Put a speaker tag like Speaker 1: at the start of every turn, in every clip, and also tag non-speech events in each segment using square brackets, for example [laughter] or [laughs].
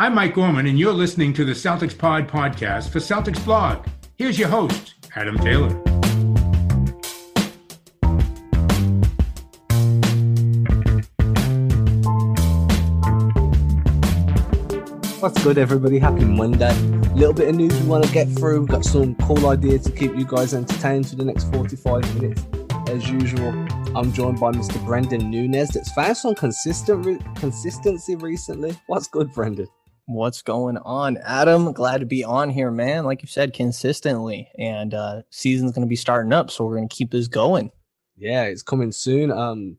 Speaker 1: I'm Mike Gorman, and you're listening to the Celtics Pod podcast for Celtics Blog. Here's your host, Adam Taylor.
Speaker 2: What's good, everybody? Happy Monday. Little bit of news we want to get through. We've got some cool ideas to keep you guys entertained for the next 45 minutes. As usual, I'm joined by Mr. Brenden Nunez that's found some consistent re- consistency recently. What's good, Brenden?
Speaker 3: What's going on, Adam? Glad to be on here, man. Like you said, consistently, and uh season's going to be starting up, so we're going to keep this going.
Speaker 2: Yeah, it's coming soon. Um,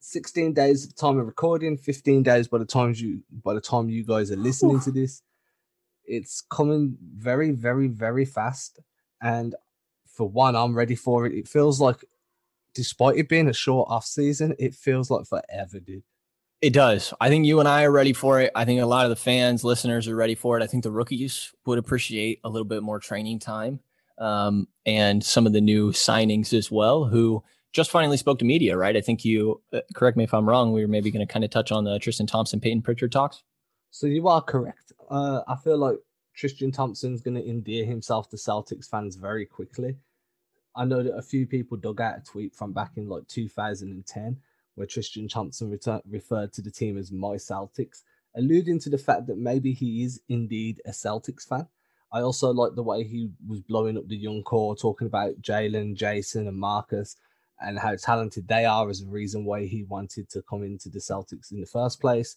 Speaker 2: 16 days at the time of recording, 15 days by the time you by the time you guys are listening to this. It's coming very, very, very fast. And for one, I'm ready for it. It feels like despite it being a short off season, it feels like forever, dude.
Speaker 3: It does. I think you and I are ready for it. I think a lot of the fans, listeners are ready for it. I think the rookies would appreciate a little bit more training time. Um, and some of the new signings as well, who just finally spoke to media, right? I think you, uh, correct me if I'm wrong, we were maybe going to kind of touch on the Tristan Thompson, Peyton Pritchard talks.
Speaker 2: So you are correct. Uh, I feel like Tristan Thompson's going to endear himself to Celtics fans very quickly. I know that a few people dug out a tweet from back in like 2010 where Tristan Thompson referred to the team as my Celtics, alluding to the fact that maybe he is indeed a Celtics fan. I also like the way he was blowing up the young core, talking about Jalen, Jayson, and Marcus, and how talented they are as a reason why he wanted to come into the Celtics in the first place.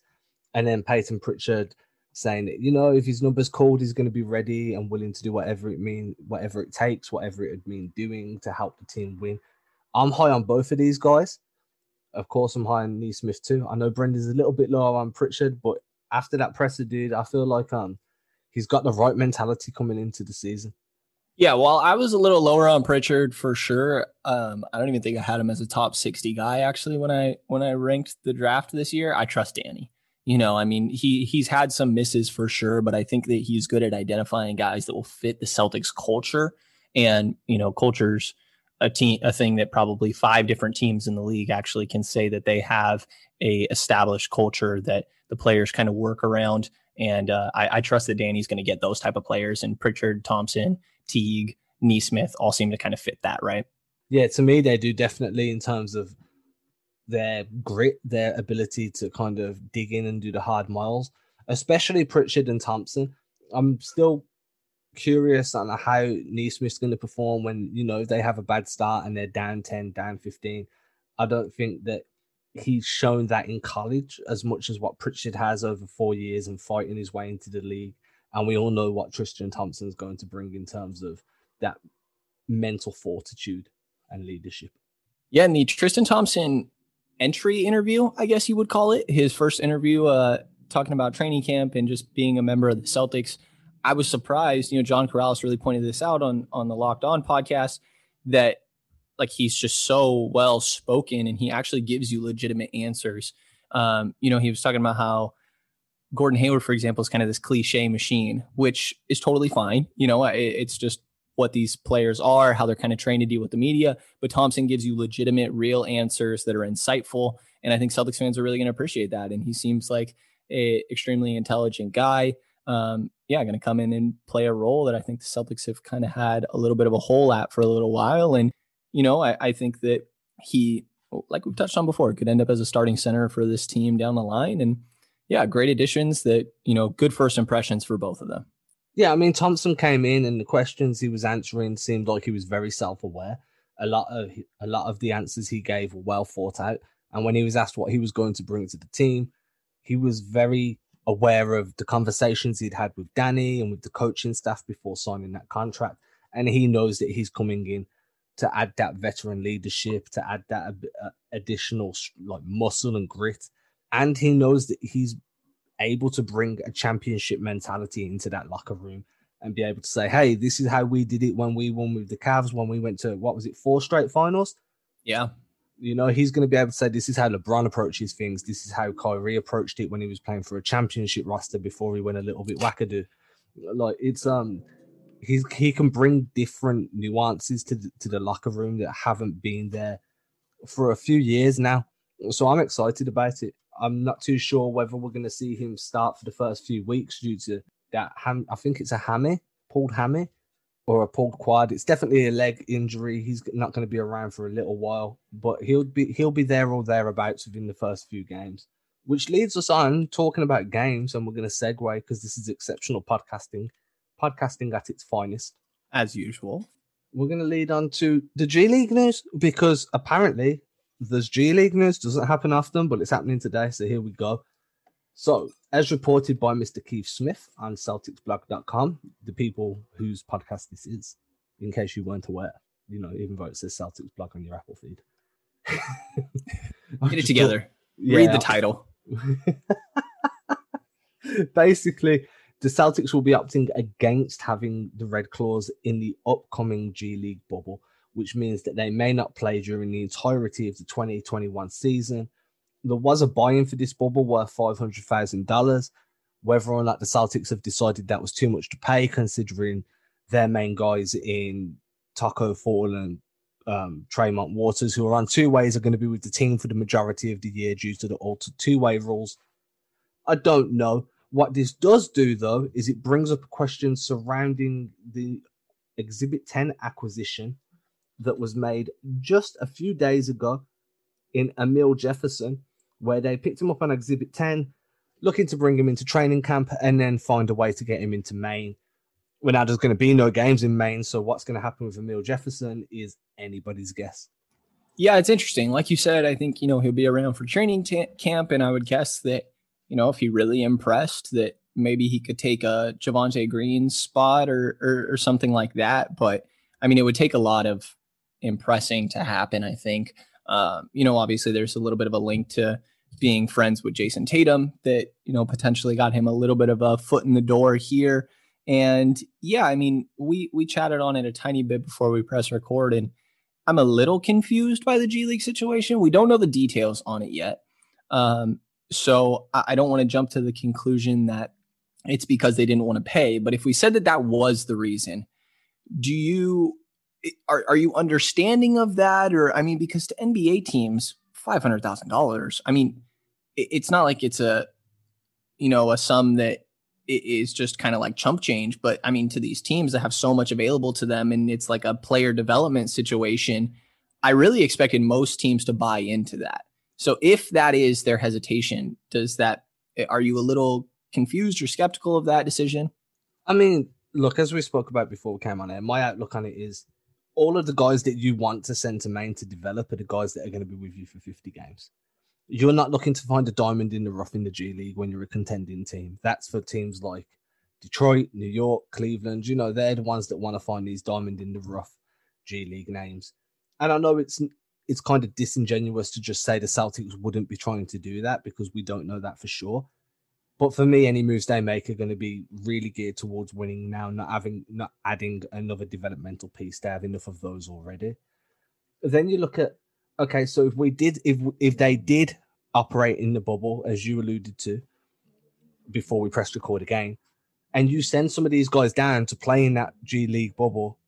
Speaker 2: And then Peyton Pritchard saying you know, if his number's called, he's going to be ready and willing to do whatever it mean, whatever it takes, whatever it would mean doing to help the team win. I'm high on both of these guys. Of course, I'm high on Nesmith too. I know Brenden's a little bit lower on Pritchard, but after that presser, dude, I feel like um he's got the right mentality coming into the season.
Speaker 3: Yeah, well, I was a little lower on Pritchard for sure. Um, I don't even think I had him as a top 60 guy actually when I when I ranked the draft this year. I trust Danny. You know, I mean, he he's had some misses for sure, but I think that he's good at identifying guys that will fit the Celtics culture. And, you know, cultures a team a thing that probably five different teams in the league actually can say that they have a established culture that the players kind of work around and uh, I, I, trust that Danny's going to get those type of players and Pritchard, Thompson, Teague, Nesmith all seem to kind of fit that, right?
Speaker 2: Yeah, to me they do definitely in terms of their grit, their ability to kind of dig in and do the hard miles, especially Pritchard and Thompson. I'm still curious on how Nesmith's going to perform when you know they have a bad start and they're down 10, down 15. I don't think that he's shown that in college as much as what Pritchard has over four years and fighting his way into the league. And we all know what Tristan Thompson's going to bring in terms of that mental fortitude and leadership.
Speaker 3: Yeah, and the Tristan Thompson entry interview, I guess you would call it, his first interview, uh, talking about training camp and just being a member of the Celtics I was surprised, you know, John Karalis really pointed this out on on the Locked On podcast that like he's just so well spoken and he actually gives you legitimate answers. Um, you know, he was talking about how Gordon Hayward, for example, is kind of this cliche machine, which is totally fine. You know, it, it's just what these players are, how they're kind of trained to deal with the media. But Thompson gives you legitimate, real answers that are insightful, and I think Celtics fans are really going to appreciate that. And he seems like a extremely intelligent guy um, yeah, going to come in and play a role that I think the Celtics have kind of had a little bit of a hole at for a little while. And, you know, I, I think that he, like we've touched on before, could end up as a starting center for this team down the line. And yeah, great additions that, you know, good first impressions for both of them.
Speaker 2: Yeah, I mean, Thompson came in and the questions he was answering seemed like he was very self aware. A lot of a lot of the answers he gave were well thought out. And when he was asked what he was going to bring to the team, he was very aware of the conversations he'd had with Danny and with the coaching staff before signing that contract. And he knows that he's coming in to add that veteran leadership, to add that uh, additional like muscle and grit. And he knows that he's able to bring a championship mentality into that locker room and be able to say, hey, this is how we did it when we won with the Cavs, when we went to what was it, four straight finals?
Speaker 3: Yeah.
Speaker 2: You know, he's going to be able to say this is how LeBron approaches things. This is how Kyrie approached it when he was playing for a championship roster before he went a little bit wackadoo. Like it's um, he's he can bring different nuances to the, to the locker room that haven't been there for a few years now. So I'm excited about it. I'm not too sure whether we're going to see him start for the first few weeks due to that. Ham- I think it's a hammy, pulled hammy, or a pulled quad. It's definitely a leg injury. He's not going to be around for a little while, but he'll be he'll be there or thereabouts within the first few games. Which leads us on talking about games, and we're going to segue because this is exceptional podcasting, podcasting at its finest,
Speaker 3: as usual.
Speaker 2: We're going to lead on to the G League news because apparently there's G League news. Doesn't happen often, but it's happening today. So here we go. So, as reported by Mr. Keith Smith on CelticsBlog.com, the people whose podcast this is, in case you weren't aware, you know, even though it says Celtics Blog on your Apple feed.
Speaker 3: Get it [laughs] together. yeah, Read the title. [laughs]
Speaker 2: Basically, the Celtics will be opting against having the Red Claws in the upcoming G League bubble which means that they may not play during the entirety of the 2021 season. There was a buy in for this bubble worth $500,000. Whether or not the Celtics have decided that was too much to pay, considering their main guys in Tacko Fall and um, Tremont Waters, who are on two ways, are going to be with the team for the majority of the year due to the altered two way rules. I don't know. What this does do, though, is it brings up a question surrounding the Exhibit 10 acquisition that was made just a few days ago in Amile Jefferson, where they picked him up on Exhibit 10, looking to bring him into training camp and then find a way to get him into Maine. Well, now there's going to be no games in Maine, so what's going to happen with Amile Jefferson is anybody's guess.
Speaker 3: Yeah, it's interesting. Like you said, I think you know he'll be around for training t- camp, and I would guess that you know if he really impressed, that maybe he could take a Javonte Green spot or, or or something like that. But I mean, it would take a lot of impressing to happen. I think, um, you know, obviously there's a little bit of a link to being friends with Jayson Tatum that you know potentially got him a little bit of a foot in the door here. And yeah, I mean, we we chatted on it a tiny bit before we press record, and I'm a little confused by the G League situation. We don't know the details on it yet, um, so I, I don't want to jump to the conclusion that it's because they didn't want to pay. But if we said that that was the reason, do you are are you understanding of that? Or I mean because to NBA teams five hundred thousand dollars I mean it, it's not like it's a you know a sum that is just kind of like chump change but I mean to these teams that have so much available to them and it's like a player development situation I really expected most teams to buy into that. So if that is their hesitation does that eh, are you a little confused or skeptical of that decision?
Speaker 2: I mean look as we spoke about before we came on air my outlook on it is all of the guys that you want to send to Maine to develop are the guys that are going to be with you for 50 games. You're not looking to find a diamond in the rough in the G League when you're a contending team. That's for teams like Detroit, New York, Cleveland. You know, they're the ones that want to find these diamond in the rough G League names. And I know it's it's kind of disingenuous to just say the Celtics wouldn't be trying to do that because we don't know that for sure. But for me, any moves they make are going to be really geared towards winning now, not having, not adding another developmental piece. They have enough of those already. Then you look at, okay, so if we did, if if they did operate in the bubble, as you alluded to before we pressed record again, and you send some of these guys down to play in that G League bubble,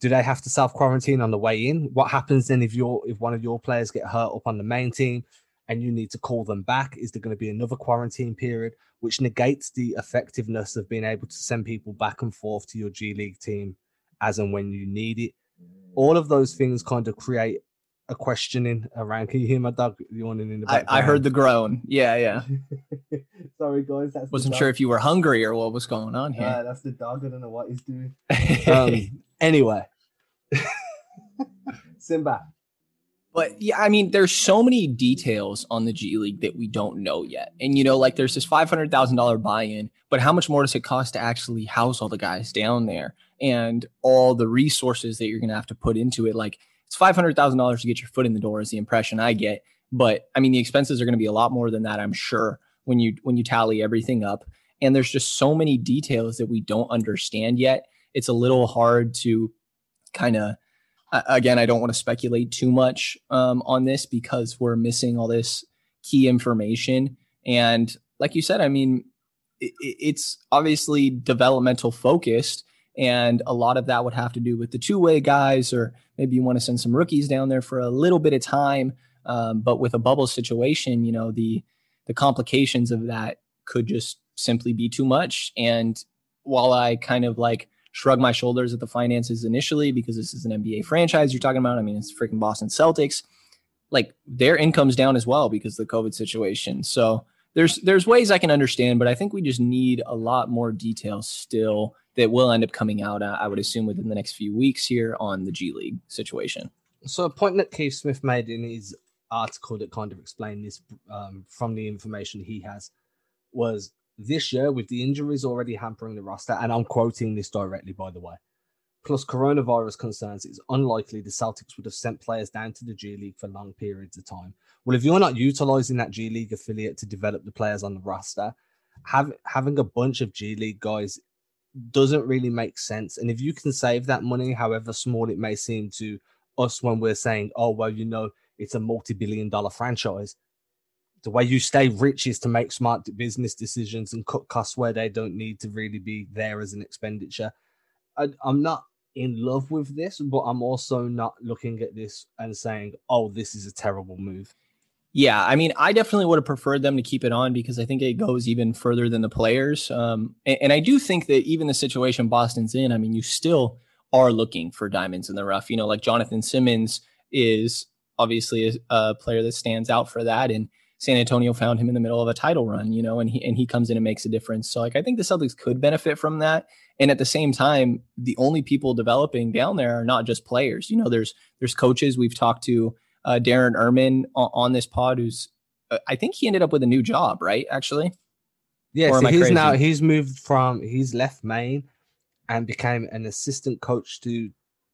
Speaker 2: do they have to self quarantine on the way in? What happens then if your if one of your players get hurt up on the main team? And you need to call them back? Is there going to be another quarantine period, which negates the effectiveness of being able to send people back and forth to your G League team as and when you need it? All of those things kind of create a questioning around. Can you hear my dog yawning in the background?
Speaker 3: I, I heard the groan. Yeah, yeah. [laughs]
Speaker 2: Sorry, guys. That's
Speaker 3: Wasn't sure if you were hungry or what was going on here.
Speaker 2: Uh, that's the dog. I don't know what he's doing. [laughs] um, anyway, [laughs] Simba,
Speaker 3: but yeah, I mean, there's so many details on the G League that we don't know yet. And you know, like there's this five hundred thousand dollar buy-in, but how much more does it cost to actually house all the guys down there and all the resources that you're gonna have to put into it? Like it's five hundred thousand dollars to get your foot in the door is the impression I get. But I mean, the expenses are gonna be a lot more than that, I'm sure, when you when you tally everything up. And there's just so many details that we don't understand yet. It's a little hard to kind of again, I don't want to speculate too much um, on this because we're missing all this key information. And like you said, I mean, it, it's obviously developmental focused. And a lot of that would have to do with the two way guys, or maybe you want to send some rookies down there for a little bit of time. Um, but with a bubble situation, you know, the the complications of that could just simply be too much. And while I kind of like shrug my shoulders at the finances initially because this is an NBA franchise you're talking about, I mean, it's freaking Boston Celtics. Like their income's down as well because of the COVID situation. So there's there's ways I can understand, but I think we just need a lot more details still that will end up coming out. Uh, I would assume within the next few weeks here on the G League situation.
Speaker 2: So a point that Keith Smith made in his article that kind of explained this um, from the information he has was this year with the injuries already hampering the roster, and I'm quoting this directly by the way. Plus coronavirus concerns, it's unlikely the Celtics would have sent players down to the G League for long periods of time. Well, if you're not utilizing that G League affiliate to develop the players on the roster, have, having a bunch of G League guys doesn't really make sense. And if you can save that money, however small it may seem to us when we're saying, oh, well, you know, it's a multi billion dollar franchise. The way you stay rich is to make smart business decisions and cut costs where they don't need to really be there as an expenditure. I, I'm not in love with this, but I'm also not looking at this and saying, oh, this is a terrible move.
Speaker 3: Yeah, I mean, I definitely would have preferred them to keep it on because I think it goes even further than the players. Um, and, and I do think that even the situation Boston's in, I mean, you still are looking for diamonds in the rough. You know, like Jonathan Simmons is obviously a, a, player that stands out for that. And San Antonio found him in the middle of a title run, you know, and he and he comes in and makes a difference. So like I think the Celtics could benefit from that. And at the same time, the only people developing down there are not just players. You know, there's there's coaches. We've talked to uh, Darren Erman on, on, this pod, who's uh, I think he ended up with a new job, right? Actually,
Speaker 2: yeah. So he's crazy? now he's moved from he's left Maine and became an assistant coach to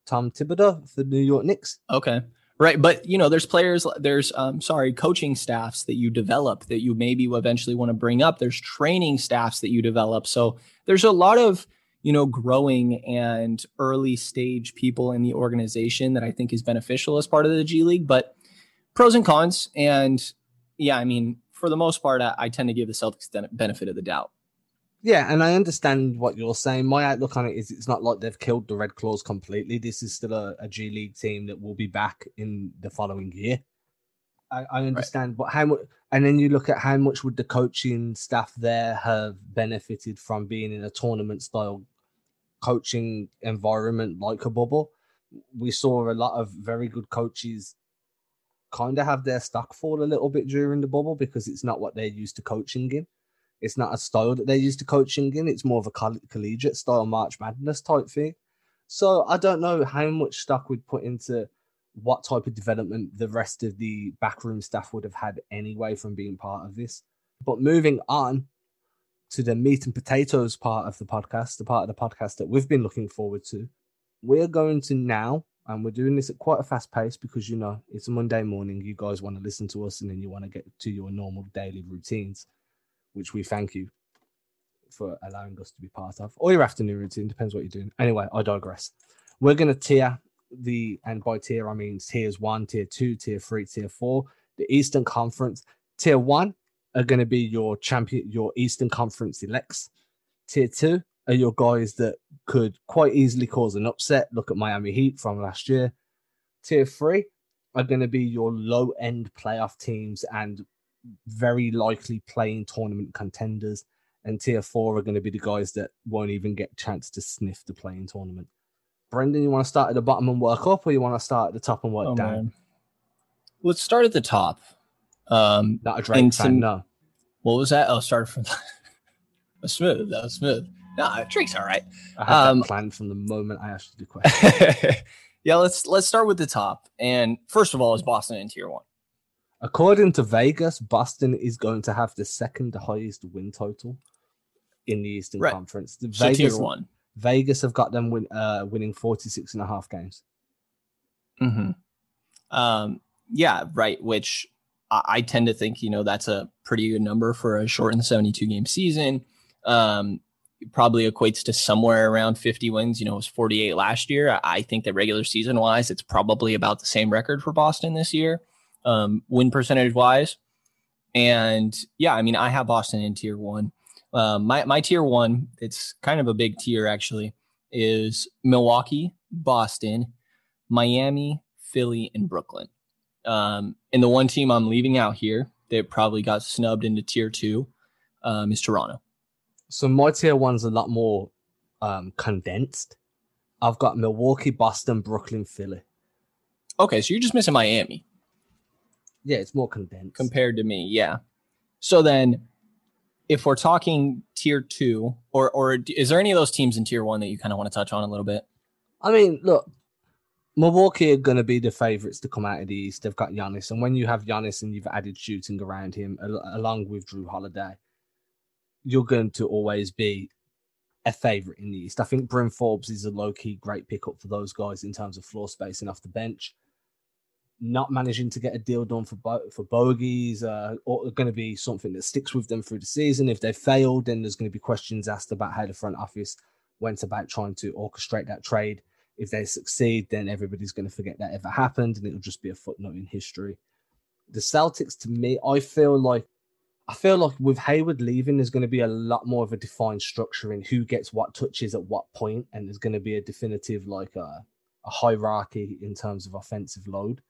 Speaker 2: Tom Thibodeau for the New York Knicks.
Speaker 3: Okay. Right. But, you know, there's players, there's, um, sorry, coaching staffs that you develop that you maybe eventually want to bring up. There's training staffs that you develop. So there's a lot of, you know, growing and early stage people in the organization that I think is beneficial as part of the G League, but pros and cons. And yeah, I mean, for the most part, I, I tend to give the Celtics benefit of the doubt.
Speaker 2: Yeah, and I understand what you're saying. My outlook on it is it's not like they've killed the Red Claws completely. This is still a, a G League team that will be back in the following year. I, I understand, right. but how much? And then you look at how much would the coaching staff there have benefited from being in a tournament style coaching environment like a bubble. We saw a lot of very good coaches kind of have their stock fall a little bit during the bubble because it's not what they're used to coaching in. It's not a style that they're used to coaching in. It's more of a coll- collegiate style March Madness type thing. So I don't know how much stock we'd put into what type of development the rest of the backroom staff would have had anyway from being part of this. But moving on to the meat and potatoes part of the podcast, the part of the podcast that we've been looking forward to, we're going to now, and we're doing this at quite a fast pace because you know it's a Monday morning. You guys want to listen to us and then you want to get to your normal daily routines which we thank you for allowing us to be part of, or your afternoon routine, depends what you're doing. Anyway, I digress. We're going to tier the, and by tier, I mean tiers one, tier two, tier three, tier four, the Eastern Conference. Tier one are going to be your champion, your Eastern Conference elects. Tier two are your guys that could quite easily cause an upset. Look at Miami Heat from last year. Tier three are going to be your low end playoff teams and very likely play-in tournament contenders, and tier four are going to be the guys that won't even get a chance to sniff the play-in tournament. Brenden, you want to start at the bottom and work up, or you want to start at the top and work oh, down? Man.
Speaker 3: Let's start at the top. Um,
Speaker 2: Not a Drake fan, no.
Speaker 3: What was that? Oh, start from the, [laughs] smooth. That was smooth. No, Drake's all right.
Speaker 2: I had um, that planned from the moment I asked you the question. [laughs]
Speaker 3: yeah, let's let's start with the top. And first of all, is Boston in tier one?
Speaker 2: According to Vegas, Boston is going to have the second highest win total in the Eastern right. Conference. The
Speaker 3: so Vegas, one.
Speaker 2: Vegas have got them win, uh, winning 46 and a half games.
Speaker 3: Mm-hmm. Um, yeah, right. Which I, I, tend to think, you know, that's a pretty good number for a shortened 72 game season. Um, probably equates to somewhere around 50 wins. You know, it was 48 last year. I, I think that regular season wise, it's probably about the same record for Boston this year um, win percentage wise. And yeah, I mean, I have Boston in tier one. Um, my, my tier one, it's kind of a big tier actually, is Milwaukee, Boston, Miami, Philly, and Brooklyn. Um, and the one team I'm leaving out here that probably got snubbed into tier two um, is Toronto.
Speaker 2: So my tier one's a lot more um, condensed. I've got Milwaukee, Boston, Brooklyn, Philly.
Speaker 3: Okay, so you're just missing Miami.
Speaker 2: Yeah, it's more condensed
Speaker 3: compared to me. Yeah. So then, if we're talking tier two, or or is there any of those teams in tier one that you kind of want to touch on a little bit?
Speaker 2: I mean, look, Milwaukee are going to be the favorites to come out of the East. They've got Giannis, and when you have Giannis and you've added shooting around him along with Jrue Holiday, you're going to always be a favorite in the East. I think Bryn Forbes is a low key great pickup for those guys in terms of floor spacing off the bench. Not managing to get a deal done for bo- for bogeys uh, or going to be something that sticks with them through the season. If they failed, then there's going to be questions asked about how the front office went about trying to orchestrate that trade. If they succeed, then everybody's going to forget that ever happened, and it'll just be a footnote in history. The Celtics, to me, I feel like I feel like with Hayward leaving, there's going to be a lot more of a defined structure in who gets what touches at what point, and there's going to be a definitive like a, uh, a hierarchy in terms of offensive load.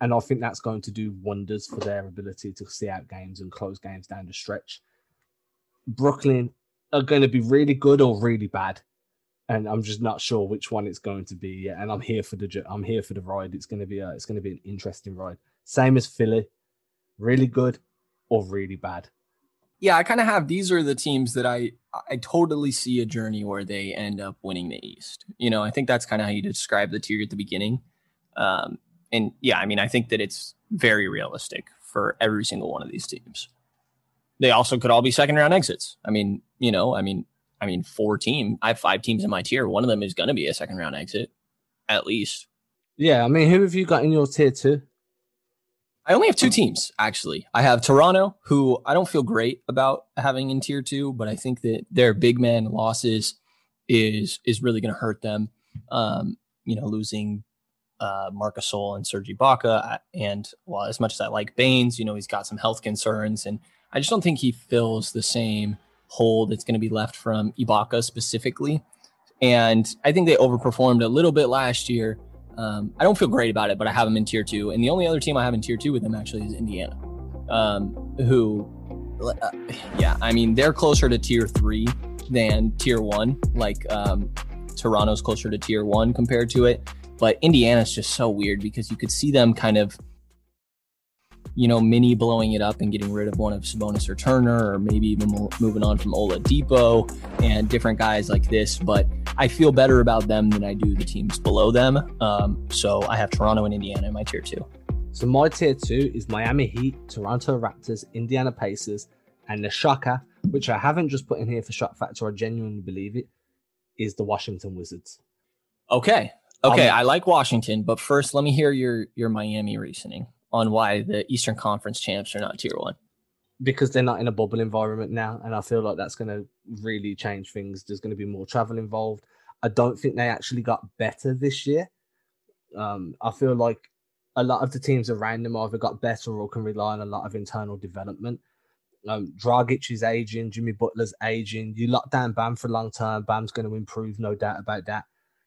Speaker 2: And I think that's going to do wonders for their ability to see out games and close games down the stretch. Brooklyn are going to be really good or really bad, and I'm just not sure which one it's going to be yet. And I'm here for the I'm here for the ride. It's going to be a, it's going to be an interesting ride. Same as Philly, really good or really bad.
Speaker 3: Yeah, I kind of have these are the teams that I I totally see a journey where they end up winning the East. You know, I think that's kind of how you describe the tier at the beginning. Um, and yeah, I mean, I think that it's very realistic for every single one of these teams. They also could all be second round exits. I mean, you know, I mean, I mean, four team. I have five teams in my tier. One of them is going to be a second round exit, at least.
Speaker 2: Yeah, I mean, who have you got in your tier two?
Speaker 3: I only have two teams actually. I have Toronto, who I don't feel great about having in tier two, but I think that their big man losses is is really going to hurt them. Um, you know, losing uh, Marc Gasol and Serge Ibaka, and well, as much as I like Baynes, you know, he's got some health concerns, and I just don't think he fills the same hole that's going to be left from Ibaka specifically. And I think they overperformed a little bit last year. Um, I don't feel great about it, but I have them in tier two. And the only other team I have in tier two with them actually is Indiana, um, who, uh, yeah, I mean, they're closer to tier three than tier one. Like um, Toronto's closer to tier one compared to it. But Indiana's just so weird because you could see them kind of you know, mini blowing it up and getting rid of one of Sabonis or Turner, or maybe even moving on from Oladipo and different guys like this. But I feel better about them than I do the teams below them. Um, so I have Toronto and Indiana in my tier two.
Speaker 2: So my tier two is Miami Heat, Toronto Raptors, Indiana Pacers, and the shocker, which I haven't just put in here for shock factor, I genuinely believe it, is the Washington Wizards.
Speaker 3: Okay. Okay, um, I like Washington, but first let me hear your your Miami reasoning on why the Eastern Conference champs are not tier one?
Speaker 2: Because they're not in a bubble environment now, and I feel like that's going to really change things. There's going to be more travel involved. I don't think they actually got better this year. Um, I feel like a lot of the teams around them either got better or can rely on a lot of internal development. Um, Dragic is aging, Jimmy Butler's aging. You lock down Bam for a long term, Bam's going to improve, no doubt about that.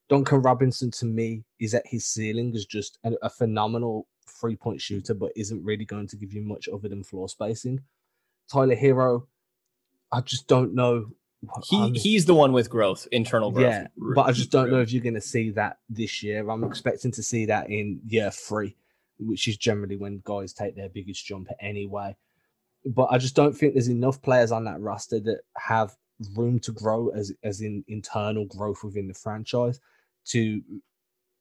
Speaker 2: Duncan Robinson, to me, is at his ceiling as just a, a phenomenal three point shooter, but isn't really going to give you much other than floor spacing. Tyler Herro, I just don't know.
Speaker 3: He he's the one with growth, internal growth.
Speaker 2: Yeah, but I just don't know if you're going to see that this year. I'm expecting to see that in year three, which is generally when guys take their biggest jump anyway. But I just don't think there's enough players on that roster that have room to grow as as in internal growth within the franchise to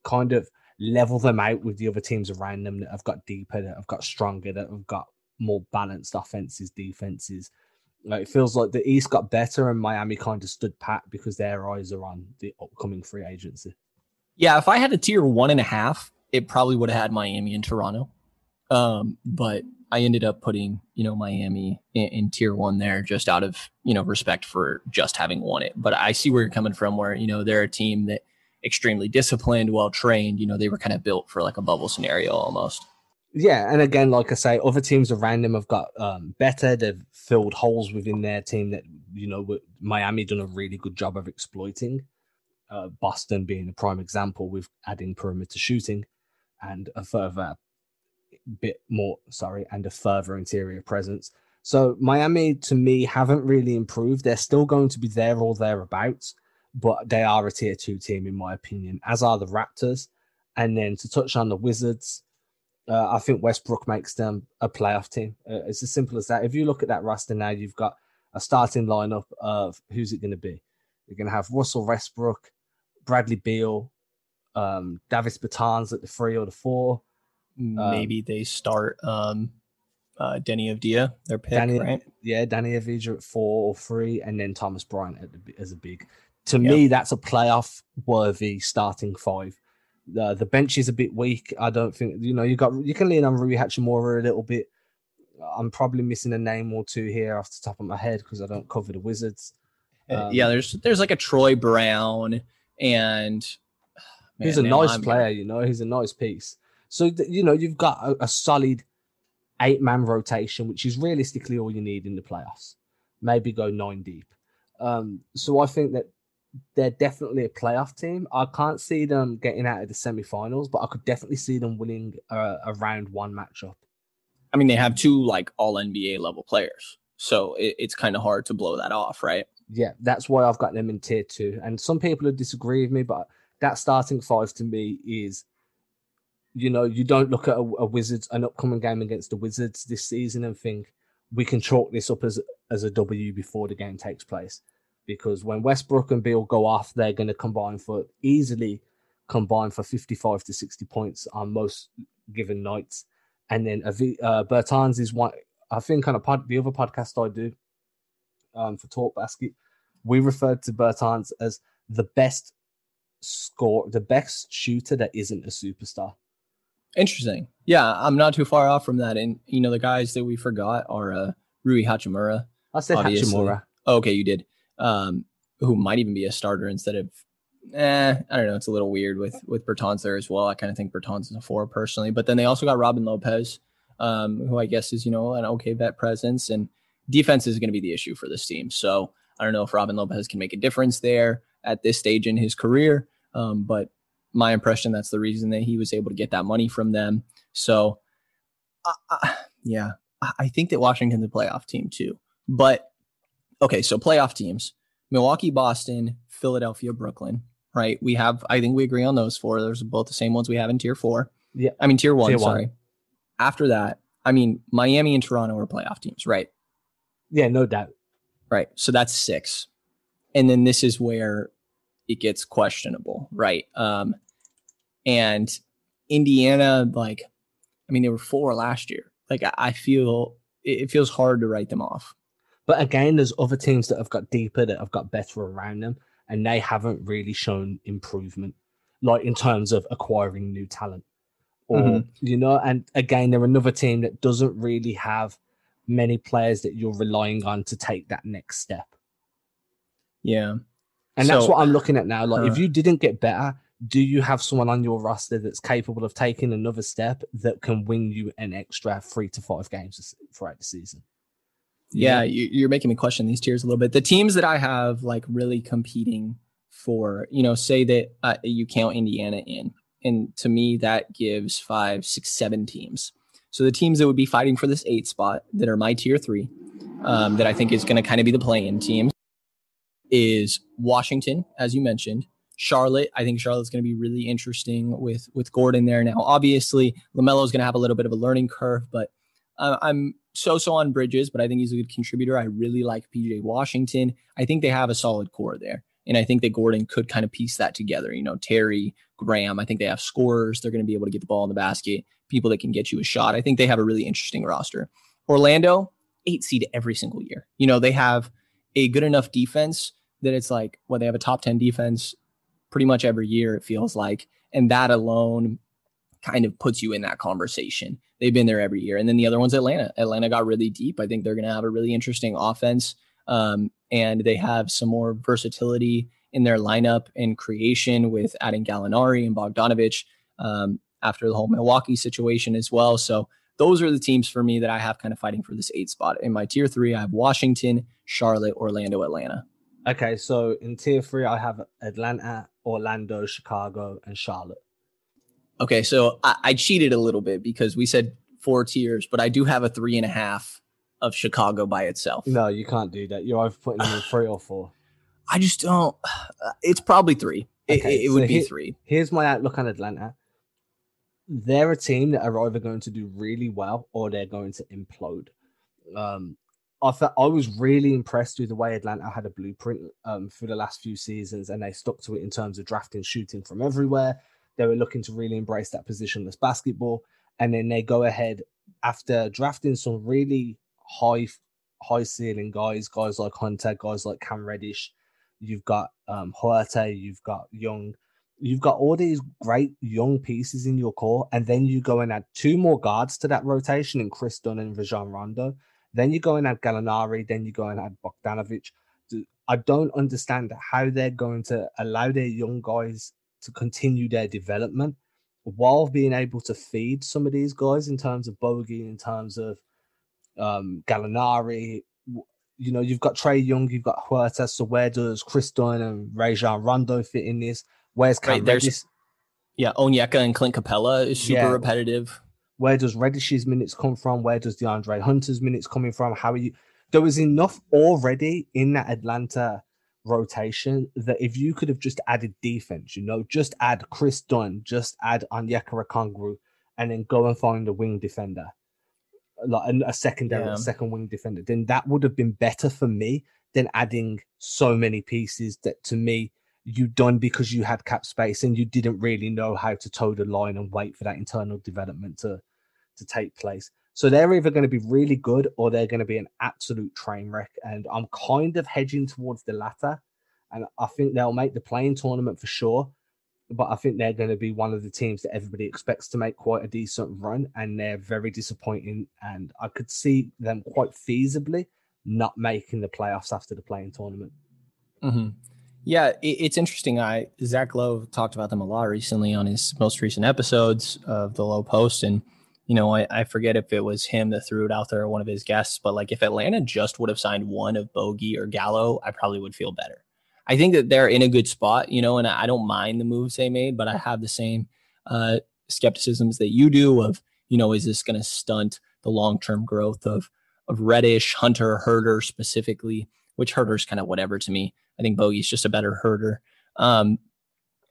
Speaker 2: kind of level them out with the other teams around them that have got deeper, that have got stronger, that have got more balanced offenses, defenses. Like it feels like the East got better and Miami kind of stood pat because their eyes are on the upcoming free agency.
Speaker 3: Yeah, if I had a tier one and a half, it probably would have had Miami and Toronto. Um, but I ended up putting, you know, Miami in, in, tier one there just out of, you know, respect for just having won it. But I see where you're coming from, where, you know, they're a team that extremely disciplined, well trained. You know, they were kind of built for like a bubble scenario almost.
Speaker 2: Yeah, and again, like I say, other teams around them have got um, better. They've filled holes within their team that you know Miami done a really good job of exploiting. Uh, Boston being a prime example with adding perimeter shooting, and a further bit more, sorry, and a further interior presence. So Miami, to me, haven't really improved. They're still going to be there or thereabouts, but they are a tier two team, in my opinion, as are the Raptors. And then to touch on the Wizards, uh, I think Westbrook makes them a playoff team. Uh, it's as simple as that. If you look at that roster now, you've got a starting lineup of who's it going to be? You're going to have Russell Westbrook, Bradley Beal, um, Davis Bertans at the three or the four.
Speaker 3: Maybe um, they start um, uh, Deni Avdija, their pick,
Speaker 2: Danny,
Speaker 3: right?
Speaker 2: Yeah, Deni Avdija at four or three, and then Thomas Bryant the, as a big. To yep. me, that's a playoff worthy starting five. The the bench is a bit weak. I don't think you know you got you can lean on Rui Hachimura a little bit. I'm probably missing a name or two here off the top of my head because I don't cover the Wizards.
Speaker 3: Um, yeah, there's there's like a Troy Brown and
Speaker 2: man, he's a nice I'm player. You know, he's a nice piece. So you know you've got a, a solid eight man rotation, which is realistically all you need in the playoffs. Maybe go nine deep. Um, so I think that they're definitely a playoff team. I can't see them getting out of the semifinals, but I could definitely see them winning a, a round one matchup.
Speaker 3: I mean, they have two like all NBA level players, so it, it's kind of hard to blow that off, right?
Speaker 2: Yeah, that's why I've got them in tier two. And some people would disagree with me, but that starting five to me is, you know, you don't look at a, a Wizards, an upcoming game against the Wizards this season and think we can chalk this up as as a W before the game takes place because when Westbrook and Beal go off, they're going to combine for easily combine for 55 to 60 points on most given nights. And then uh, Bertans is one, I think, on a pod, the other podcast I do um, for Talk Basket, we referred to Bertans as the best score, the best shooter that isn't a superstar.
Speaker 3: Interesting. Yeah, I'm not too far off from that. And, you know, the guys that we forgot are uh, Rui Hachimura.
Speaker 2: I said obviously. Hachimura.
Speaker 3: Oh, okay, you did um, who might even be a starter instead of eh, I don't know. It's a little weird with with Bertans there as well. I kind of think Bertans is a four personally, but then they also got Robin Lopez, um, who I guess is you know an okay vet presence, and defense is going to be the issue for this team. So I don't know if Robin Lopez can make a difference there at this stage in his career, um, but my impression that's the reason that he was able to get that money from them. So uh, uh, yeah, I think that Washington's a playoff team too, but okay, so playoff teams Milwaukee, Boston, Philadelphia, Brooklyn, right? We have, I think we agree on those four. Those are both the same ones we have in tier four.
Speaker 2: Yeah.
Speaker 3: I mean, tier one, tier sorry. One. After that, I mean, Miami and Toronto are playoff teams, right?
Speaker 2: Yeah, no doubt.
Speaker 3: Right. So that's six. And then this is where it gets questionable, right? Um, and Indiana, like, I mean, they were four last year. Like, I feel it feels hard to write them off.
Speaker 2: But again, there's other teams that have got deeper, that have got better around them, and they haven't really shown improvement, like in terms of acquiring new talent. Or, mm-hmm. you know, and again, they're another team that doesn't really have many players that you're relying on to take that next step.
Speaker 3: Yeah.
Speaker 2: And so, that's what I'm looking at now. Like, uh, if you didn't get better, do you have someone on your roster that's capable of taking another step that can win you an extra three to five games throughout the season?
Speaker 3: Yeah, you, are making me question these tiers a little bit. The teams that I have like really competing for, you know, say that uh, you count Indiana in, and to me that gives five, six, seven teams. So the teams that would be fighting for this eight spot that are my tier three, um, that I think is going to kind of be the play-in teams, is Washington, as you mentioned. Charlotte, I think Charlotte's going to be really interesting with with Gordon there. Now, obviously, LaMelo is going to have a little bit of a learning curve, but uh, I'm so-so on Bridges, but I think he's a good contributor. I really like PJ Washington. I think they have a solid core there. And I think that Gordon could kind of piece that together. You know, Terry, Graham, I think they have scorers. They're going to be able to get the ball in the basket, people that can get you a shot. I think they have a really interesting roster. Orlando, eight seed every single year. You know, they have a good enough defense that it's like, well, they have a top 10 defense pretty much every year, it feels like. And that alone kind of puts you in that conversation. They've been there every year. And then the other one's Atlanta. Atlanta got really deep. I think they're going to have a really interesting offense. Um, and they have some more versatility in their lineup and creation with adding Gallinari and Bogdanovic um, after the whole Milwaukee situation as well. So those are the teams for me that I have kind of fighting for this eight spot. In my tier three, I have Washington, Charlotte, Orlando, Atlanta.
Speaker 2: Okay, so in tier three, I have Atlanta, Orlando, Chicago, and Charlotte.
Speaker 3: Okay, so I, I, cheated a little bit because we said four tiers, but I do have a three and a half of Chicago by itself.
Speaker 2: No, you can't do that. You're either putting them in [sighs] three or four.
Speaker 3: I just don't. It's probably three. It, it,
Speaker 2: so
Speaker 3: would be
Speaker 2: here-
Speaker 3: three.
Speaker 2: Here's my outlook on Atlanta. They're a team that are either going to do really well or they're going to implode. Um, I thought I was really impressed with the way Atlanta had a blueprint um, for the last few seasons, and they stuck to it in terms of drafting, shooting from everywhere. They were looking to really embrace that positionless basketball, and then they go ahead after drafting some really high, high ceiling guys, guys like Hunter, guys like Cam Reddish. You've got um, Huerter, you've got Young, you've got all these great young pieces in your core, and then you go and add two more guards to that rotation in Kris Dunn and Rajon Rondo. Then you go and add Gallinari, then you go and add Bogdanovic. I don't understand how they're going to allow their young guys to continue their development while being able to feed some of these guys in terms of Bogey, in terms of um, Gallinari. You know, you've got Trae Young, you've got Huerter. So where does Kris Dunn and Rajon Rondo fit in this? Where's Cam Reddish?
Speaker 3: Yeah, Onyeka and Clint Capela is super
Speaker 2: Yeah.
Speaker 3: repetitive.
Speaker 2: Where does Reddish's minutes come from? Where does DeAndre Hunter's minutes coming from? How are you? There was enough already in that Atlanta rotation that if you could have just added defense, you know, just add Kris Dunn, just add Onyeka Okongwu, and then go and find a wing defender, like a, a secondary,
Speaker 3: Yeah.
Speaker 2: second wing defender, then that would have been better for me than adding so many pieces that to me you done because you had cap space and you didn't really know how to toe the line and wait for that internal development to to take place. So they're either going to be really good or they're going to be an absolute train wreck. And I'm kind of hedging towards the latter. And I think they'll make the play-in tournament for sure. But I think they're going to be one of the teams that everybody expects to make quite a decent run. And they're very disappointing. And I could see them quite feasibly not making the playoffs after the play-in tournament.
Speaker 3: hmm Yeah, it's interesting. I Zach Lowe talked about them a lot recently on his most recent episodes of the Lowe Post, and you know, I, I forget if it was him that threw it out there or one of his guests, but like if Atlanta just would have signed one of Bogey or Gallo, I probably would feel better. I think that they're in a good spot, you know, and I don't mind the moves they made, but I have the same uh, skepticisms that you do of, you know, is this going to stunt the long term growth of of Reddish, Hunter, Huerter specifically, which Huerter's kind of whatever to me. I think Bogey's just a better Huerter. Um,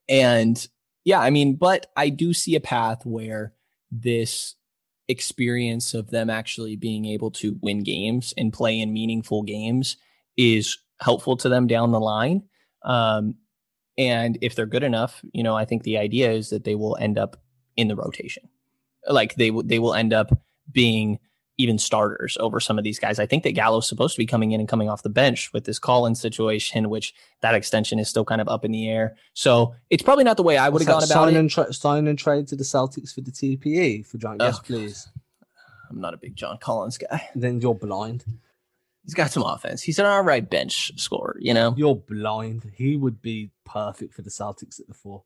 Speaker 3: and yeah, I mean, but I do see a path where this experience of them actually being able to win games and play in meaningful games is helpful to them down the line. Um, and if they're good enough, you know, I think the idea is that they will end up in the rotation. Like they they will end up being even starters over some of these guys. I think that Gallo's supposed to be coming in and coming off the bench with this Collins situation, which that extension is still kind of up in the air. So it's probably not the way I would have gone about
Speaker 2: sign
Speaker 3: it.
Speaker 2: And tra- sign and trade to the Celtics for the TPE for John. Yes,
Speaker 3: Ugh.
Speaker 2: please.
Speaker 3: I'm not a big John Collins guy.
Speaker 2: Then you're blind.
Speaker 3: He's got some offense. He's an all right bench scorer, you know?
Speaker 2: You're blind. He would be perfect for the Celtics at the four.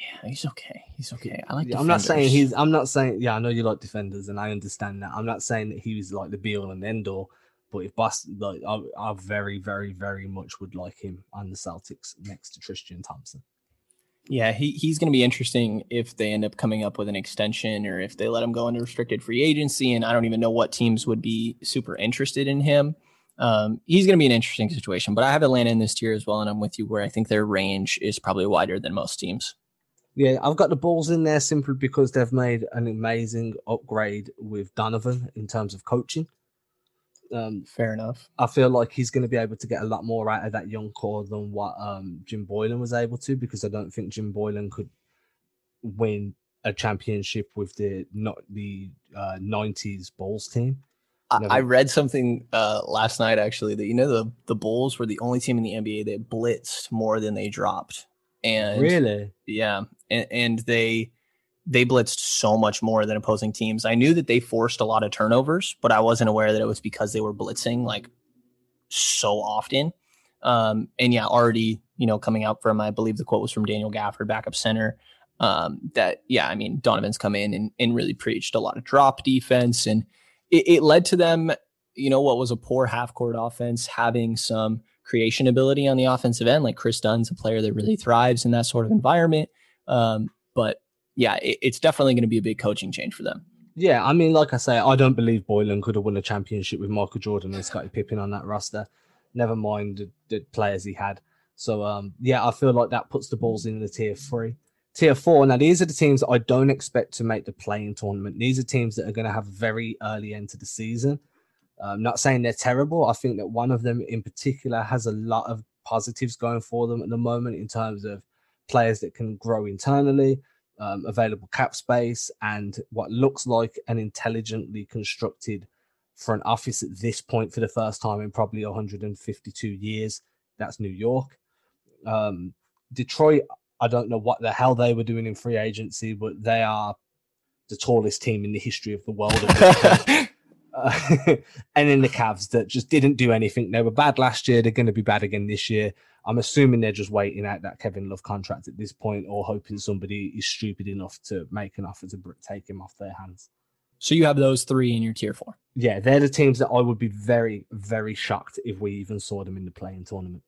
Speaker 3: Yeah, he's okay. He's okay. I like
Speaker 2: Yeah, I'm not saying he's. I'm not saying. Yeah, I know you like defenders, and I understand that. I'm not saying that he was like the be all and end all. But if Boston, like, I, I very, very, very much would like him on the Celtics next to Tristan Thompson.
Speaker 3: Yeah, he, he's going to be interesting if they end up coming up with an extension or if they let him go into restricted free agency. And I don't even know what teams would be super interested in him. Um, he's going to be an interesting situation, but I have Atlanta in this tier as well. And I'm with you where I think their range is probably wider than most teams.
Speaker 2: Yeah, I've got the Bulls in there simply because they've made an amazing upgrade with Donovan in terms of coaching. Um,
Speaker 3: Fair enough.
Speaker 2: I feel like he's going to be able to get a lot more out of that young core than what um, Jim Boylen was able to, because I don't think Jim Boylen could win a championship with the not the uh, '90s Bulls team.
Speaker 3: I,
Speaker 2: Never-
Speaker 3: I read something uh, last night actually that you know the the Bulls were the only team in the NBA that blitzed more than they dropped, and
Speaker 2: Really?
Speaker 3: yeah, and, and they they blitzed so much more than opposing teams. I knew that they forced a lot of turnovers, but I wasn't aware that it was because they were blitzing like so often. Um, and yeah, already you know coming out from I believe the quote was from Daniel Gafford, backup center. Um, that yeah, I mean Donovan's come in and, and really preached a lot of drop defense, and it, it led to them, you know, what was a poor half court offense having some creation ability on the offensive end. Like Kris Dunn's a player that really thrives in that sort of environment. Um, but yeah, it, it's definitely going to be a big coaching change for them.
Speaker 2: Yeah, I mean, like I say, I don't believe Boylen could have won a championship with Michael Jordan and Scottie Pippen on that roster. Never mind the, the players he had. So um, yeah, I feel like that puts the Bulls in the tier three. Tier four. Now these are the teams I don't expect to make the play-in tournament. These are teams that are going to have a very early end to the season. I'm not saying they're terrible. I think that one of them in particular has a lot of positives going for them at the moment in terms of players that can grow internally, um, available cap space, and what looks like an intelligently constructed front office at this point for the first time in probably 152 years. That's New York. Um, Detroit, I don't know what the hell they were doing in free agency, but they are the tallest team in the history of the world. uh, [laughs] [laughs] and in the Cavs that just didn't do anything. They were bad last year. They're going to be bad again this year. I'm assuming they're just waiting out that Kevin Love contract at this point, or hoping somebody is stupid enough to make an offer to take him off their hands.
Speaker 3: So you have those three in your tier four.
Speaker 2: Yeah, they're the teams that I would be very, very shocked if we even saw them in the play-in tournament.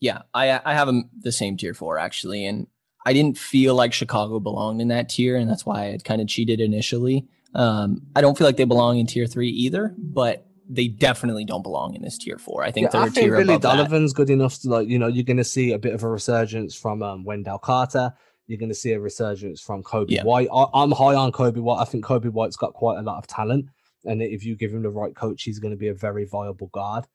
Speaker 3: Yeah, I I have them the same tier four actually, and I didn't feel like Chicago belonged in that tier, and that's why I had kind of cheated initially. Um, I don't feel like they belong in tier three either, but they definitely don't belong in this tier four. I think yeah, they're I think tier Billy
Speaker 2: Donovan's good enough to like, you know, you're going to see a bit of a resurgence from um, Wendell Carter. You're going to see a resurgence from Coby yeah. White. I, am high on Coby White. I think Coby White's got quite a lot of talent, and if you give him the right coach, he's going to be a very viable guard.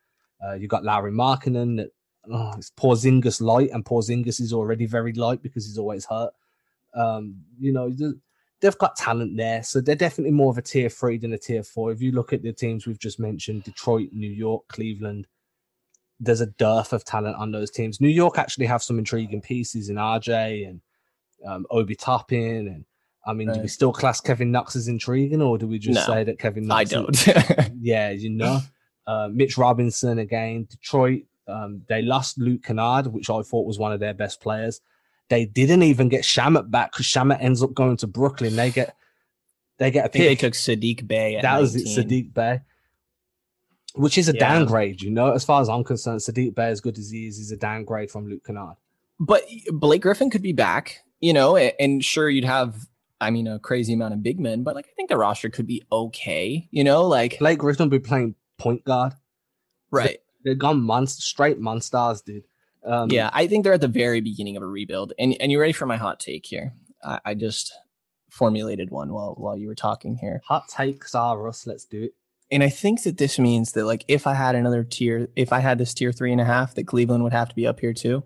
Speaker 2: Uh, you got Lauri Markkanen that oh, it's Porzingis light, and Porzingis is already very light because he's always hurt. Um, you know, they've got talent there, so they're definitely more of a tier three than a tier four. If you look at the teams we've just mentioned, Detroit, New York, Cleveland, there's a dearth of talent on those teams. New York actually have some intriguing pieces in RJ and um, Obi Toppin, and I mean, right. do we still class Kevin Knox as intriguing, or do we just no, say that Kevin Knox?
Speaker 3: I don't. [laughs]
Speaker 2: yeah, you [laughs] know, uh, Mitch Robinson again, Detroit. Um, they lost Luke Kennard, which I thought was one of their best players. They didn't even get Shamet back because Shamet ends up going to Brooklyn. They get they get a pick.
Speaker 3: They took Saddiq Bey.
Speaker 2: that 19. was it, Saddiq Bey, which is a yeah. downgrade. You know, as far as I'm concerned, Saddiq Bey, as good as he is, is a downgrade from Luke Kennard.
Speaker 3: But Blake Griffin could be back. You know, and sure you'd have. I mean, a crazy amount of big men, but like I think the roster could be okay. You know, like
Speaker 2: Blake Griffin will be playing point guard.
Speaker 3: Right.
Speaker 2: They've gone monster, straight monsters, dude.
Speaker 3: Um, yeah, I think they're at the very beginning of a rebuild. And and you ready for my hot take here? I, I just formulated one while while you were talking here.
Speaker 2: Hot takes are us. Let's do it.
Speaker 3: And I think that this means that like if I had another tier, if I had this tier three and a half, that Cleveland would have to be up here too.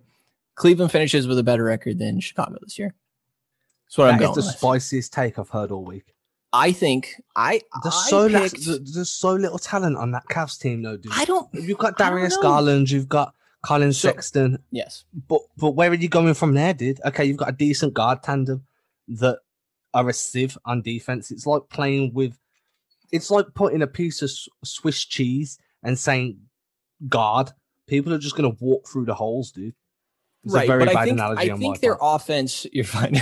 Speaker 3: Cleveland finishes with a better record than Chicago this year.
Speaker 2: That's what that I'm going. the with. spiciest take I've heard all week.
Speaker 3: I think I
Speaker 2: there's
Speaker 3: I
Speaker 2: so picked, there's so little talent on that Cavs team though, dude.
Speaker 3: I don't.
Speaker 2: You've got Darius Garland. You've got Collin so, Sexton.
Speaker 3: Yes.
Speaker 2: But but where are you going from there, dude? Okay, you've got a decent guard tandem that are a sieve on defense. It's like playing with it's like putting a piece of Swiss cheese and saying guard. People are just gonna walk through the holes, dude.
Speaker 3: It's right, but I think, I think their part. offense. [laughs] You're fine.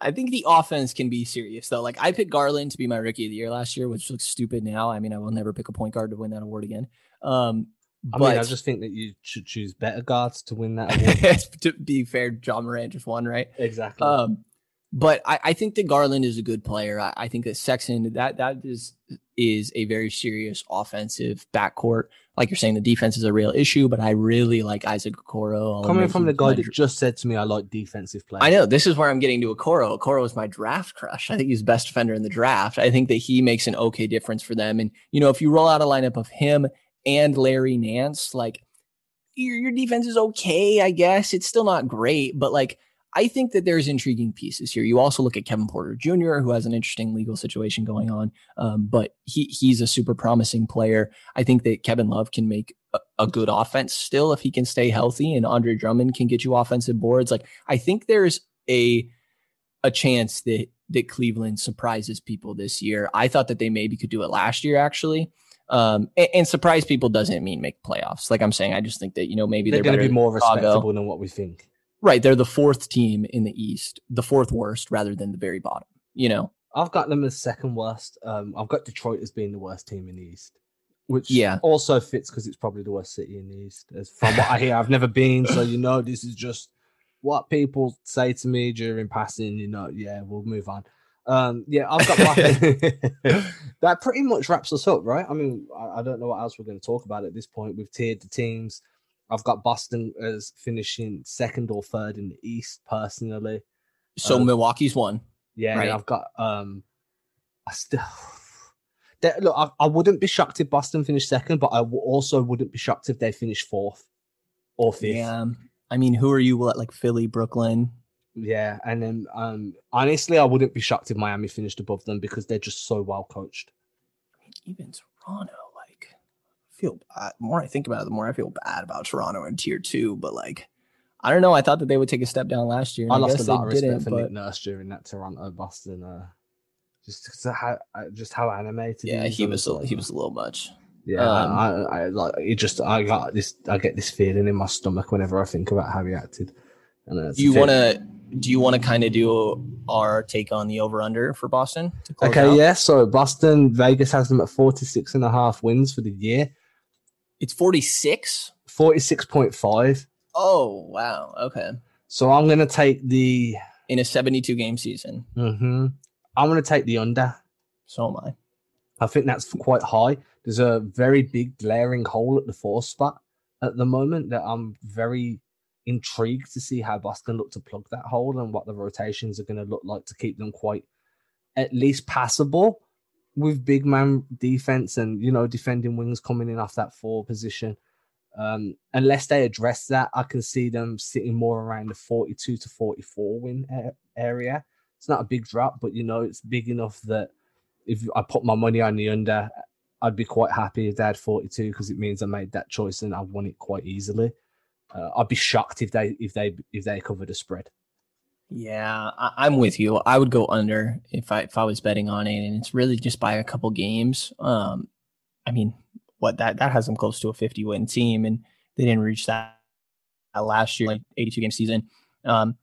Speaker 3: I think the offense can be serious though. Like I picked Garland to be my rookie of the year last year, which looks stupid now. I mean, I will never pick a point guard to win that award again. Um,
Speaker 2: I but, mean, I just think that you should choose better guards to win that. [laughs] award.
Speaker 3: to be fair, Ja Morant just won, right?
Speaker 2: Exactly.
Speaker 3: Um, but I, I, think that Garland is a good player. I, I, think that Sexton that that is is a very serious offensive backcourt. Like you're saying, the defense is a real issue, but I really like Isaac Okoro.
Speaker 2: Coming from the guy that just said to me, I like defensive play.
Speaker 3: I know this is where I'm getting to Okoro. Okoro is my draft crush. I think he's best defender in the draft. I think that he makes an okay difference for them. And you know, if you roll out a lineup of him and Larry Nance, like your, your defense is okay, I guess. It's still not great, but like I think that there's intriguing pieces here. You also look at Kevin Porter Jr., who has an interesting legal situation going on, um, but he he's a super promising player. I think that Kevin Love can make a, a, good offense still if he can stay healthy, and Andre Drummond can get you offensive boards. Like I think there's a a chance that that Cleveland surprises people this year. I thought that they maybe could do it last year, actually. Um, and, and, surprise people doesn't mean make playoffs. Like I'm saying, I just think that you know maybe
Speaker 2: they're,
Speaker 3: they're
Speaker 2: going to be more respectable than what we think.
Speaker 3: Right, they're the fourth team in the East, the fourth worst rather than the very bottom. You know,
Speaker 2: I've got them as second worst. Um, I've got Detroit as being the worst team in the East, which
Speaker 3: yeah
Speaker 2: also fits because it's probably the worst city in the East. As from what I hear, I've never been, so you know this is just what people say to me during passing. You know, yeah, we'll move on. Um, yeah, I've got my. [laughs] [laughs] that pretty much wraps us up, right? I mean, I, I don't know what else we're going to talk about at this point. We've tiered the teams. I've got Boston as finishing second or third in the East, personally.
Speaker 3: So
Speaker 2: Um,
Speaker 3: Milwaukee's one.
Speaker 2: Yeah,
Speaker 3: Right.
Speaker 2: I've got um, I still. [sighs] Look, I, I wouldn't be shocked if Boston finished second, but I w- also wouldn't be shocked if they finished fourth or fifth.
Speaker 3: Yeah. I mean, who are you? What like Philly, Brooklyn?
Speaker 2: Yeah, and then um, honestly, I wouldn't be shocked if Miami finished above them because they're just so well coached.
Speaker 3: Even Toronto. Like, I feel bad. The more I think about it, the more I feel bad about Toronto in tier two. But like, I don't know. I thought that they would take a step down last year. and
Speaker 2: I lost a
Speaker 3: guess
Speaker 2: lot of respect for
Speaker 3: but
Speaker 2: Nick Nurse during that Toronto Boston. Uh, just how uh, just how animated.
Speaker 3: yeah, he was a, he was a little much.
Speaker 2: Yeah,
Speaker 3: um,
Speaker 2: I, I like it. Just I got this. I get this feeling in my stomach whenever I think about how he acted. And uh,
Speaker 3: you want to? Do you want to kind of do our take on the over under for Boston? To
Speaker 2: Okay,
Speaker 3: out?
Speaker 2: yeah. So Boston, Vegas has them at 46 and a half wins for the year.
Speaker 3: It's forty six.
Speaker 2: 46.5.
Speaker 3: Oh wow. Okay.
Speaker 2: So I'm going to take the.
Speaker 3: In a seventy two game season.
Speaker 2: mhm. I'm going to take the under.
Speaker 3: So am I.
Speaker 2: I think that's quite high. There's a very big glaring hole at the four spot at the moment that I'm very intrigued to see how Boston look to plug that hole and what the rotations are going to look like to keep them quite at least passable with big man defense and you know defending wings coming in off that four position. Um, unless they address that, I can see them sitting more around the 42 to 44 win area. It's not a big drop, but you know it's big enough that if I put my money on the under, I'd be quite happy if they had 42 because it means I made that choice and I won it quite easily. Uh, I'd be shocked if they if they if they covered a spread.
Speaker 3: Yeah, I, I'm with you. I would go under if I if I was betting on it, and it's really just by a couple games. Um, I mean, what that that has them close to a 50 win team, and they didn't reach that, that last year, like 82 game season. Um,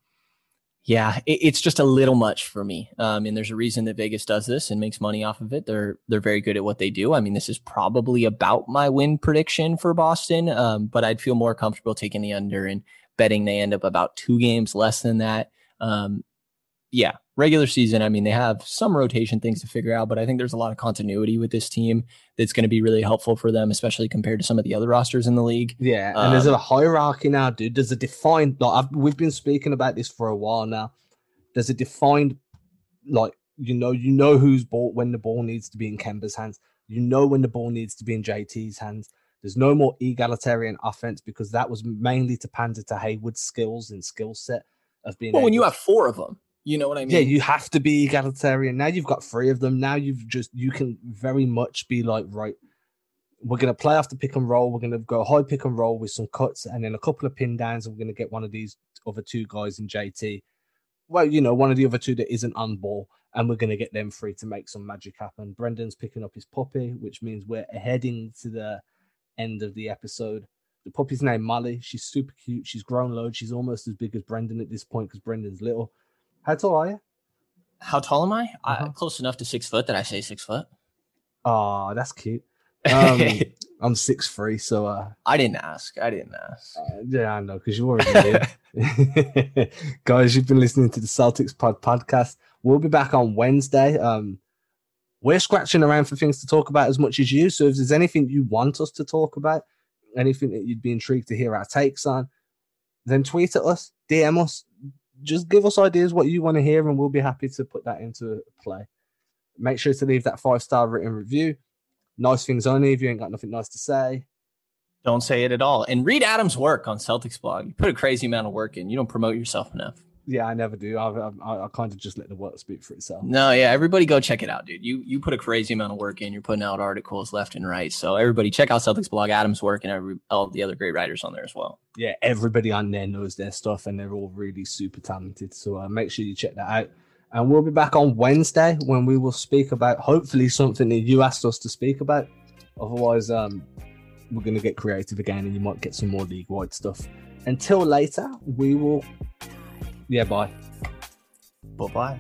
Speaker 3: yeah, it, it's just a little much for me. Um, and there's a reason that Vegas does this and makes money off of it. They're they're very good at what they do. I mean, this is probably about my win prediction for Boston. Um, but I'd feel more comfortable taking the under and betting they end up about two games less than that. Um, yeah, regular season. I mean, they have some rotation things to figure out, but I think there's a lot of continuity with this team that's going to be really helpful for them, especially compared to some of the other rosters in the league.
Speaker 2: Yeah, and there's
Speaker 3: Um,
Speaker 2: a hierarchy now, dude. There's a defined like I've, we've been speaking about this for a while now. There's a defined like you know you know who's ball when the ball needs to be in Kemba's hands. You know when the ball needs to be in JT's hands. There's no more egalitarian offense because that was mainly to pander to Hayward's skills and skill set of being.
Speaker 3: Well, when you
Speaker 2: to-
Speaker 3: have four of them, you know what I mean?
Speaker 2: yeah, you have to be egalitarian. Now you've got three of them. Now you've just you can very much be like, right, we're gonna play off the pick and roll. We're gonna go high pick and roll with some cuts and then a couple of pin downs. And we're gonna get one of these other two guys in JT. Well, you know, one of the other two that isn't on ball, and we're gonna get them free to make some magic happen. Brenden's picking up his puppy, which means we're heading to the end of the episode. The puppy's named Molly. She's super cute. She's grown loads. She's almost as big as Brenden at this point because Brenden's little. How tall are you?
Speaker 3: How tall am I?
Speaker 2: Uh-huh.
Speaker 3: I close enough to six foot that I say six foot.
Speaker 2: Oh, that's cute. [laughs] Um, I'm six three, so uh,
Speaker 3: I didn't ask. I didn't ask.
Speaker 2: uh, yeah, I know because you already did. [laughs] Guys, you've been listening to the Celtics Pod podcast. We'll be back on Wednesday. Um, we're scratching around for things to talk about as much as you. So if there's anything you want us to talk about, anything that you'd be intrigued to hear our takes on, then tweet at us, DM us, just give us ideas what you want to hear, and we'll be happy to put that into play. Make sure to leave that five star written review. Nice things only if you ain't got nothing nice to say.
Speaker 3: Don't say it at all. And read Adam's work on Celtics blog. You put a crazy amount of work in. You don't promote yourself enough.
Speaker 2: Yeah, I never do. I, I, I kind of just let the work speak for itself.
Speaker 3: No, yeah, everybody go check it out, dude. You you put a crazy amount of work in. You're putting out articles left and right. So everybody check out Celtics blog, Adam's work, and every, all the other great writers on there as well.
Speaker 2: Yeah, everybody on there knows their stuff and they're all really super talented. So uh, make sure you check that out. And we'll be back on Wednesday when we will speak about hopefully something that you asked us to speak about. Otherwise, um, we're going to get creative again and you might get some more league wide stuff. Until later, we will. Yeah, bye.
Speaker 3: Bye bye.